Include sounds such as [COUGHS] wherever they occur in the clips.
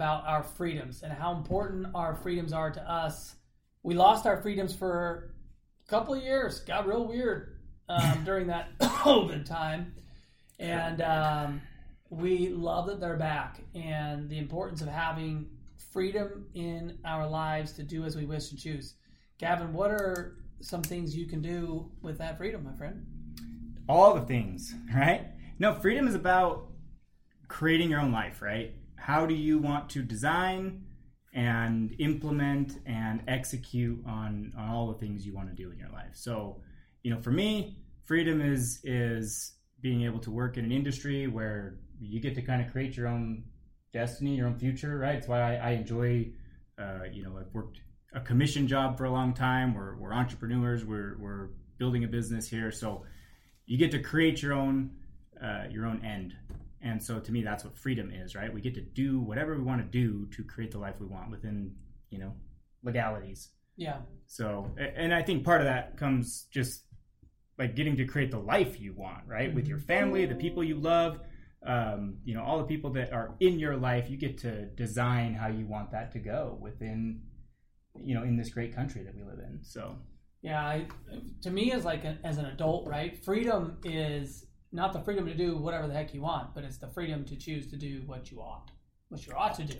about our freedoms and how important our freedoms are to us. We lost our freedoms for a couple of years. Got real weird um, [LAUGHS] during that [COUGHS] COVID time, and um, we love that they're back and the importance of having freedom in our lives to do as we wish and choose. Gavin, what are some things you can do with that freedom, my friend? All the things, [LAUGHS] right? No, freedom is about creating your own life, right? How do you want to design and implement and execute on, on all the things you want to do in your life? So, you know, for me, freedom is is being able to work in an industry where you get to kind of create your own destiny, your own future, right? It's why I, I enjoy, uh, you know, I've worked a commission job for a long time. We're, we're entrepreneurs. We're, we're building a business here. So you get to create your own, uh, your own end. And so to me, that's what freedom is, right? We get to do whatever we want to do to create the life we want within, you know, legalities. Yeah. So, and I think part of that comes just like getting to create the life you want, right? Mm-hmm. With your family, the people you love, um, you know, all the people that are in your life, you get to design how you want that to go within, you know, in this great country that we live in. So, yeah, I, to me, as like a, as an adult, right? Freedom is not the freedom to do whatever the heck you want, but it's the freedom to choose to do what you ought, what you ought to do.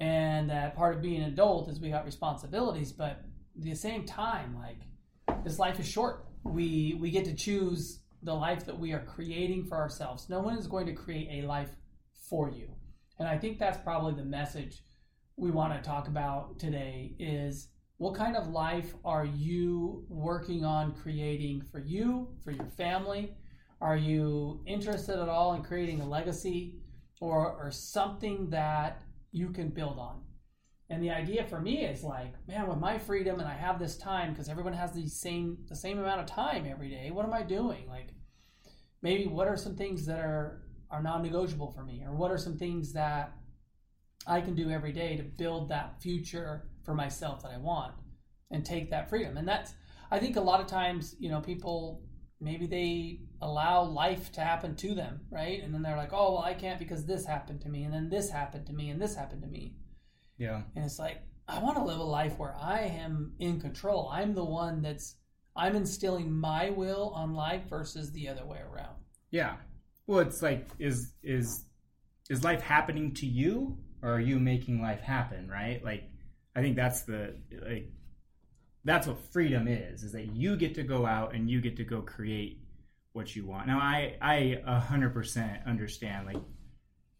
And that part of being an adult is we got responsibilities, but at the same time, like this life is short. We we get to choose the life that we are creating for ourselves. No one is going to create a life for you. And I think that's probably the message we want to talk about today is what kind of life are you working on creating for you, for your family? Are you interested at all in creating a legacy or, or something that you can build on? And the idea for me is like, man, with my freedom and I have this time because everyone has the same the same amount of time every day. What am I doing? Like, maybe what are some things that are are non-negotiable for me, or what are some things that I can do every day to build that future for myself that I want, and take that freedom. And that's I think a lot of times, you know, people maybe they allow life to happen to them, right? And then they're like, oh, well, I can't because this happened to me, and then this happened to me, and this happened to me. Yeah. And it's like, I want to live a life where I am in control. I'm the one that's, I'm instilling my will on life versus the other way around. Yeah. Well, it's like, is, is, is life happening to you or are you making life happen, right? Like, I think that's the, like, that's what freedom is, is that you get to go out and you get to go create what you want. Now, I, I 100% understand, like,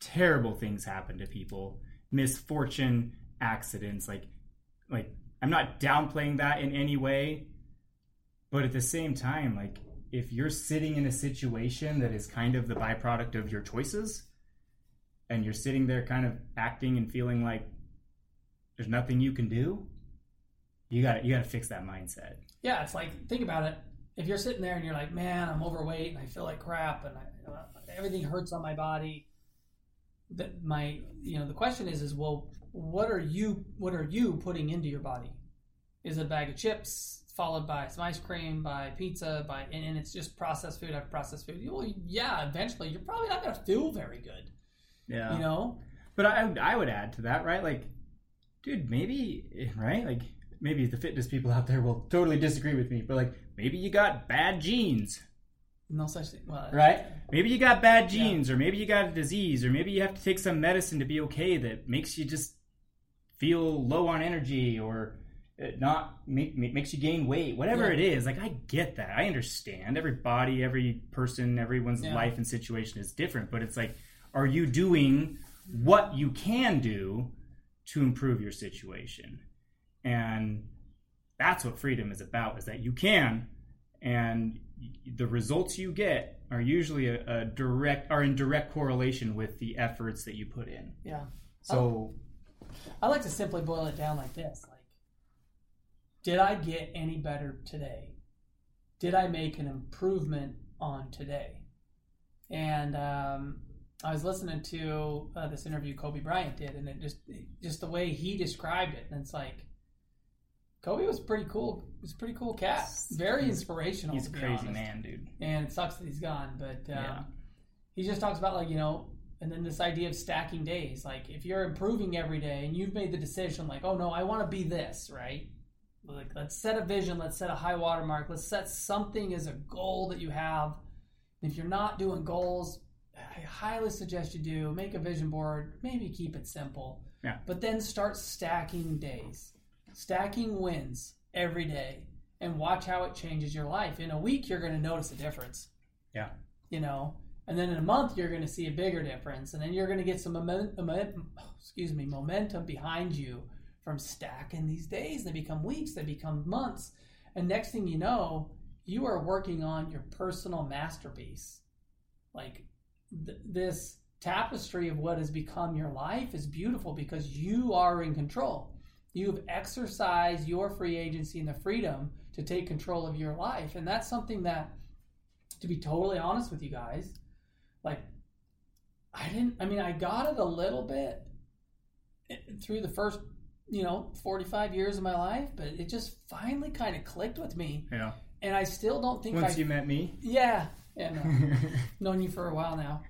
terrible things happen to people misfortune, accidents. Like, like I'm not downplaying that in any way, but at the same time, like if you're sitting in a situation that is kind of the byproduct of your choices, and you're sitting there kind of acting and feeling like there's nothing you can do, you got you got to fix that mindset. Yeah, it's like think about it. If you're sitting there and you're like, "Man, I'm overweight and I feel like crap and I, uh, everything hurts on my body," that my you know the question is is well what are you what are you putting into your body is it a bag of chips followed by some ice cream by pizza by and, and it's just processed food after processed food well yeah eventually you're probably not going to feel very good Yeah. you know But I, I would add to that, right? Like, dude, maybe, right? Like, maybe the fitness people out there will totally disagree with me, but like, maybe you got bad genes, no such thing well right? Maybe you got bad genes, or maybe you got a disease, or maybe you have to take some medicine to be okay that makes you just feel low on energy, or uh, not make, make- makes you gain weight, whatever Yeah. it is. Like, I get that. I understand. Every body, every person, everyone's Yeah. life and situation is different, but it's like, are you doing what you can do to improve your situation? And that's what freedom is about is that you can and the results you get are usually a, a direct are in direct correlation with the efforts that you put in. Yeah. So i like to simply boil it down like this like did i get any better today? Did i make an improvement on today? And um, i was listening to uh, this interview kobe bryant did and it just just the way he described it and it's like kobe was pretty cool He was a pretty cool cat very He's- inspirational he's a crazy honest. man dude and it sucks that he's gone but um, Yeah. he just talks about like you know and then this idea of stacking days. Like if you're improving every day and you've made the decision, like, oh no, I want to be this, right? Like let's set a vision, let's set a high watermark, let's set something as a goal that you have. If you're not doing goals, I highly suggest you do make a vision board. Maybe keep it simple. Yeah. But then start stacking days, stacking wins every day, and watch how it changes your life. In a week, you're going to notice a difference. Yeah. You know, and then in a month, you're going to see a bigger difference, and then you're going to get some momentum. Excuse me, momentum behind you from stacking these days. They become weeks. They become months, and next thing you know, you are working on your personal masterpiece. Like th- this tapestry of what has become your life is beautiful because you are in control. You've exercised your free agency and the freedom to take control of your life. And that's something that, to be totally honest with you guys, like, I didn't, I mean, I got it a little bit through the first, you know, 45 years of my life, but it just finally kind of clicked with me. Yeah. And I still don't think Once I, you met me. yeah, yeah, no. known you for a while now.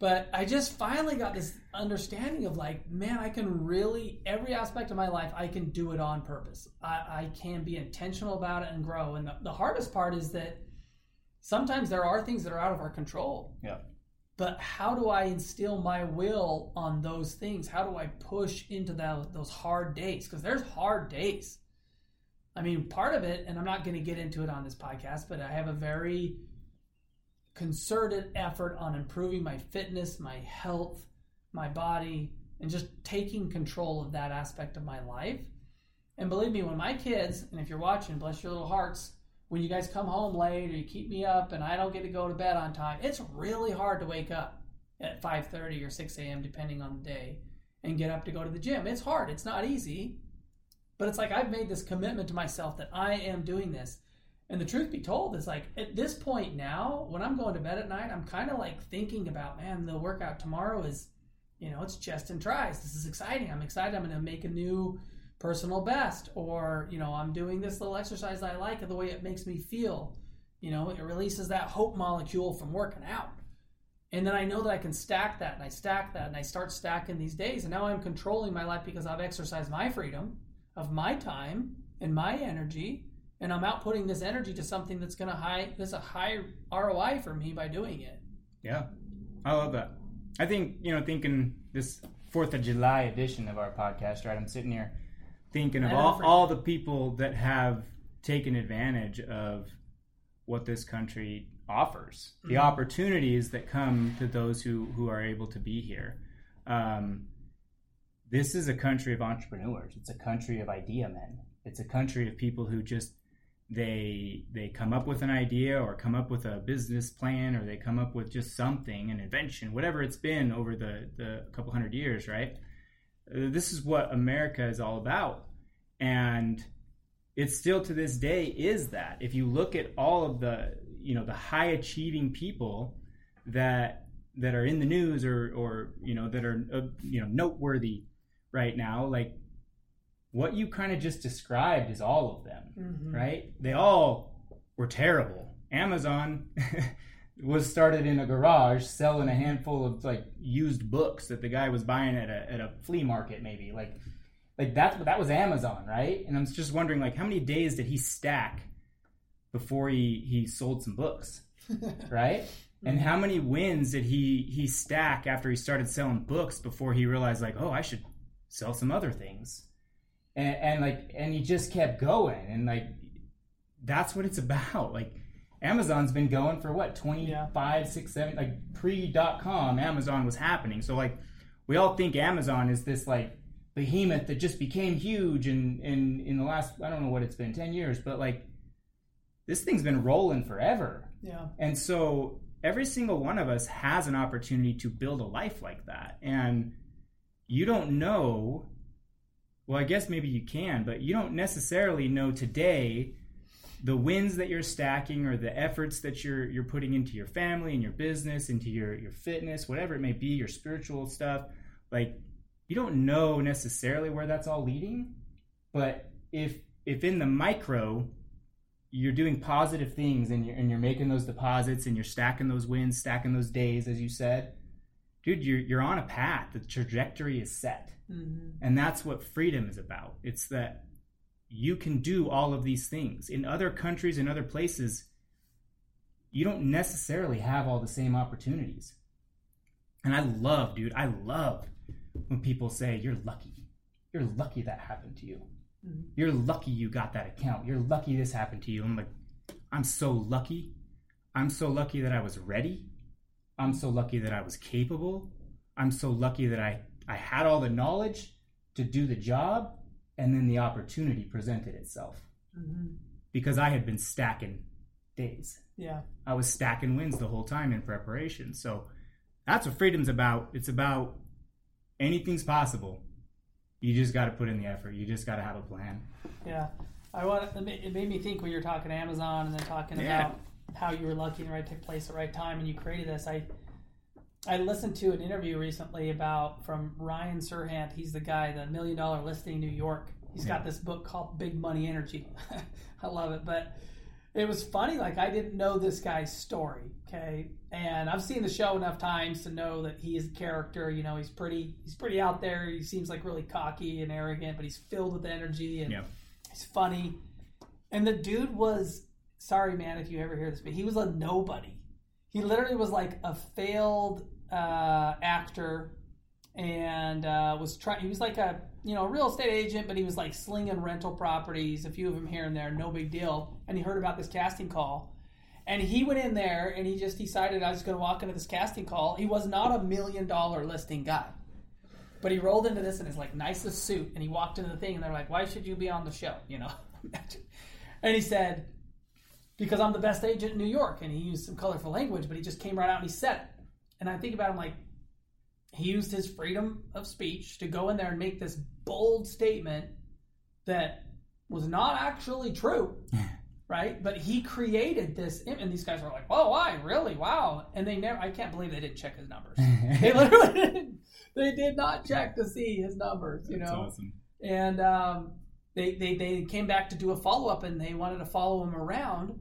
But I just finally got this understanding of like, man, I can really, every aspect of my life, I can do it on purpose. I, I can be intentional about it and grow. And the, the hardest part is that sometimes there are things that are out of our control. Yeah. But how do I instill my will on those things? How do I push into that, those hard days? Because there's hard days. I mean, part of it, and I'm not going to get into it on this podcast, but I have a very concerted effort on improving my fitness, my health, my body, and just taking control of that aspect of my life. And believe me, when my kids, and if you're watching, bless your little hearts, when you guys come home late or you keep me up and I don't get to go to bed on time, it's really hard to wake up at 5:30 or 6 a.m. depending on the day and get up to go to the gym. It's hard. It's not easy. But it's like I've made this commitment to myself that I am doing this. And the truth be told, is like at this point now, when I'm going to bed at night, I'm kind of like thinking about, man, the workout tomorrow is, you know, it's chest and tris. This is exciting. I'm excited. I'm going to make a new personal best, or you know, I'm doing this little exercise I like, and the way it makes me feel. You know, it releases that hope molecule from working out. And then I know that I can stack that, and I stack that, and I start stacking these days. And now I'm controlling my life because I've exercised my freedom of my time and my energy and I'm outputting this energy to something that's going to high that's a high ROI for me by doing it. Yeah, I love that. I think you know, thinking this Fourth of July edition of our podcast, right? I'm sitting here thinking of all, all the people that have taken advantage of what this country offers, mm-hmm. the opportunities that come to those who who are able to be here. Um, this is a country of entrepreneurs. It's a country of idea men. It's a country of people who just they they come up with an idea or come up with a business plan or they come up with just something an invention whatever it's been over the the couple hundred years right? Uh, this is what america is all about. And it still to this day is that. If you look at all of the you know the high achieving people that that are in the news or or you know that are uh, you know noteworthy right now like what you kind of just described is all of them, mm-hmm. right? They all were terrible. Amazon [LAUGHS] was started in a garage selling a handful of like used books that the guy was buying at a at a flea market, maybe like like that that was Amazon, right? And I'm just wondering like how many days did he stack before he he sold some books, [LAUGHS] right? And how many wins did he he stack after he started selling books before he realized like, oh, I should sell some other things? And, and like and he just kept going and like that's what it's [LAUGHS] about. Like amazon's been going for what 25 yeah. 6 7 like pre-dot-com amazon was happening. So like we all think amazon is this like behemoth that just became huge in in in the last i don't know what it's been 10 years but like this thing's been rolling forever. Yeah. And so every single one of us has an opportunity to build a life like that. And you don't know well, I guess maybe you can, but you don't necessarily know today the wins that you're stacking or the efforts that you're you're putting into your family and your business, into your your fitness, whatever it may be, your spiritual stuff. Like you don't know necessarily where that's all leading, but if if in the micro you're doing positive things and you're and you're making those deposits and you're stacking those wins, stacking those days, as you said, dude, you're you're on a path. The trajectory is set. hmm And that's what freedom is about. It's that you can do all of these things. In other countries, in other places, you don't necessarily have all the same opportunities. And I love, dude, I love when people say, You're lucky. You're lucky that happened to you. Mhm. You're lucky you got that account. You're lucky this happened to you. I'm like, I'm so lucky. I'm so lucky that I was ready. I'm so lucky that I was capable. I'm so lucky that I, I had all the knowledge to do the job and then the opportunity presented itself hmm because I had been stacking days. Yeah. I was stacking wins the whole time in preparation. So that's what freedom's about. It's about anything's possible. You just got to put in the effort. You just got to have a plan. Yeah, I want. It made me think when you were talking Amazon and then talking Yeah. about how you were lucky in the right place at the right time and you created this. I I listened to an interview recently about from Ryan Serhant. He's the guy, the Million Dollar Listing New York. He's got this book called Big Money Energy. [LAUGHS] I love it, but it was funny. Like I didn't know this guy's story. Okay, and I've seen the show enough times to know that he is a character. You know, he's pretty. He's pretty out there. He seems like really cocky and arrogant, but he's filled with energy and Yeah. he's funny. And the dude was sorry, man, if you ever hear this, but he was a nobody. He literally was like a failed uh, actor and uh, was trying. He was like a you know real estate agent, but he was like slinging rental properties, a few of them here and there, no big deal. And he heard about this casting call, and he went in there and he just decided I was going to walk into this casting call. He was not a million dollar listing guy. But he rolled into this in his like nicest suit, and he walked into the thing, and they're like, "Why should you be on the show?" You know, [LAUGHS] and he said, "Because I'm the best agent in New York." And he used some colorful language, but he just came right out and he said it. And I think about him like he used his freedom of speech to go in there and make this bold statement that was not actually true, [LAUGHS] right? But he created this, and these guys were like, "Oh, why? Really? Wow!" And they never—I can't believe they didn't check his numbers. [LAUGHS] they literally didn't. They did not check to see his numbers, you That's know. awesome. And um, they, they they came back to do a follow up, and they wanted to follow him around.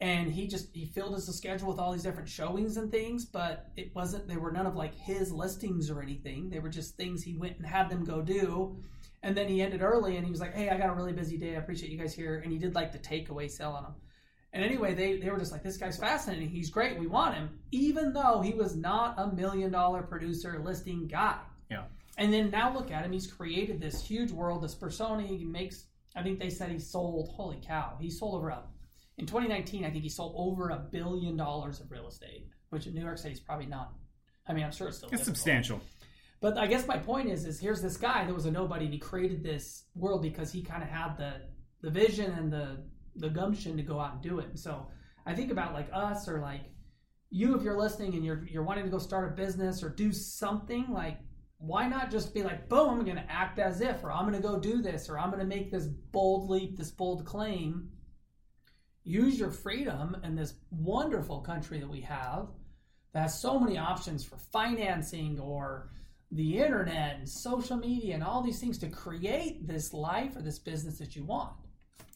And he just he filled his schedule with all these different showings and things, but it wasn't. They were none of like his listings or anything. They were just things he went and had them go do. And then he ended early, and he was like, "Hey, I got a really busy day. I appreciate you guys here." And he did like the takeaway sell on them. And anyway, they, they were just like, this guy's fascinating. He's great. We want him, even though he was not a million dollar producer listing guy. Yeah. And then now look at him. He's created this huge world, this persona. He makes, I think they said he sold, holy cow, he sold over a, in 2019, I think he sold over a billion dollars of real estate, which in New York City is probably not. I mean, I'm sure it's still It's difficult. substantial. But I guess my point is, is here's this guy that was a nobody, and he created this world because he kind of had the the vision and the the gumption to go out and do it. And so I think about like us or like you, if you're listening and you're you're wanting to go start a business or do something, like why not just be like, boom, I'm going to act as if, or I'm going to go do this, or I'm going to make this bold leap, this bold claim. Use your freedom in this wonderful country that we have that has so many options for financing or the internet and social media and all these things to create this life or this business that you want.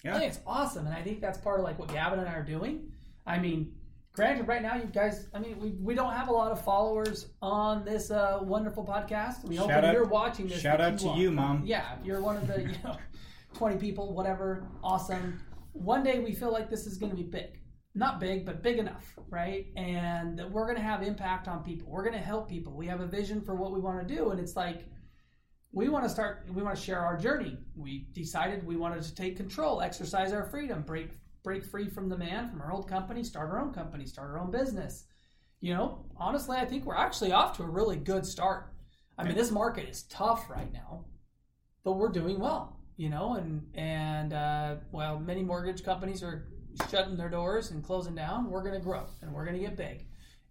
Yeah. I think it's awesome, and I think that's part of like what Gavin and I are doing. I mean, granted, right now you guys, I mean, we, we don't have a lot of followers on this uh, wonderful podcast. We hope Shout that out- you're watching this. Shout out to you, Mom. Yeah, you're one of the you know [LAUGHS] twenty people, whatever, awesome. One day we feel like this is going to be big, not big, but big enough, right? And that we're going to have impact on people. We're going to help people. We have a vision for what we want to do, and it's like we want to start. We want to share our journey. We decided we wanted to take control, exercise our freedom, break break free from the man, from our old company, start our own company, start our own business. You know, honestly, I think we're actually off to a really good start. I mean, this market is tough right now, but we're doing well. You know, and and uh, while many mortgage companies are shutting their doors and closing down, we're going to grow and we're going to get big,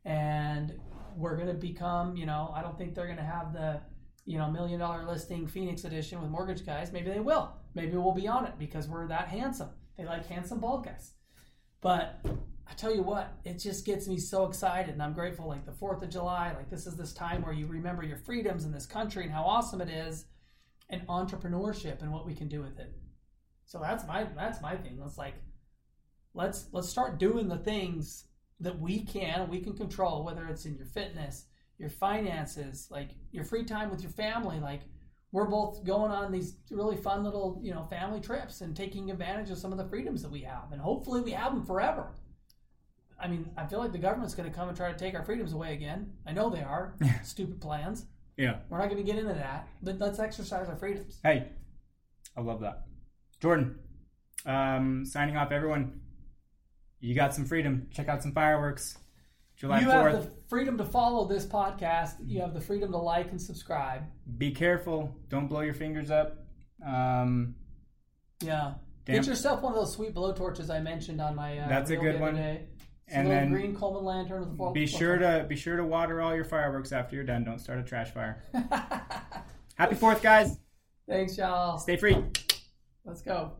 and we're going to become. You know, I don't think they're going to have the you know million dollar listing Phoenix edition with mortgage guys. Maybe they will. Maybe we'll be on it because we're that handsome. They like handsome bald guys. But I tell you what, it just gets me so excited, and I'm grateful. Like the Fourth of July, like this is this time where you remember your freedoms in this country and how awesome it is, and entrepreneurship and what we can do with it. So that's my that's my thing. Let's like let's let's start doing the things that we can we can control, whether it's in your fitness, your finances, like your free time with your family. Like we're both going on these really fun little, you know, family trips and taking advantage of some of the freedoms that we have, and hopefully we have them forever. I mean, I feel like the government's going to come and try to take our freedoms away again. I know they are. [LAUGHS] Stupid plans. Yeah. We're not going to get into that, but let's exercise our freedoms. Hey, I love that. Jordan, um, signing off, everyone. You got some freedom. Check out some fireworks. July you 4th. have the freedom to follow this podcast. You have the freedom to like and subscribe. Be careful. Don't blow your fingers up. Um, Yeah. Damn. Get yourself one of those sweet blow torches I mentioned on my. Uh, That's a good one. And then green Coleman lantern with a be sure to be sure to water all your fireworks after you're done. Don't start a trash fire. [LAUGHS] Happy Fourth, guys. Thanks, y'all. Stay free. Let's go.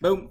Boom.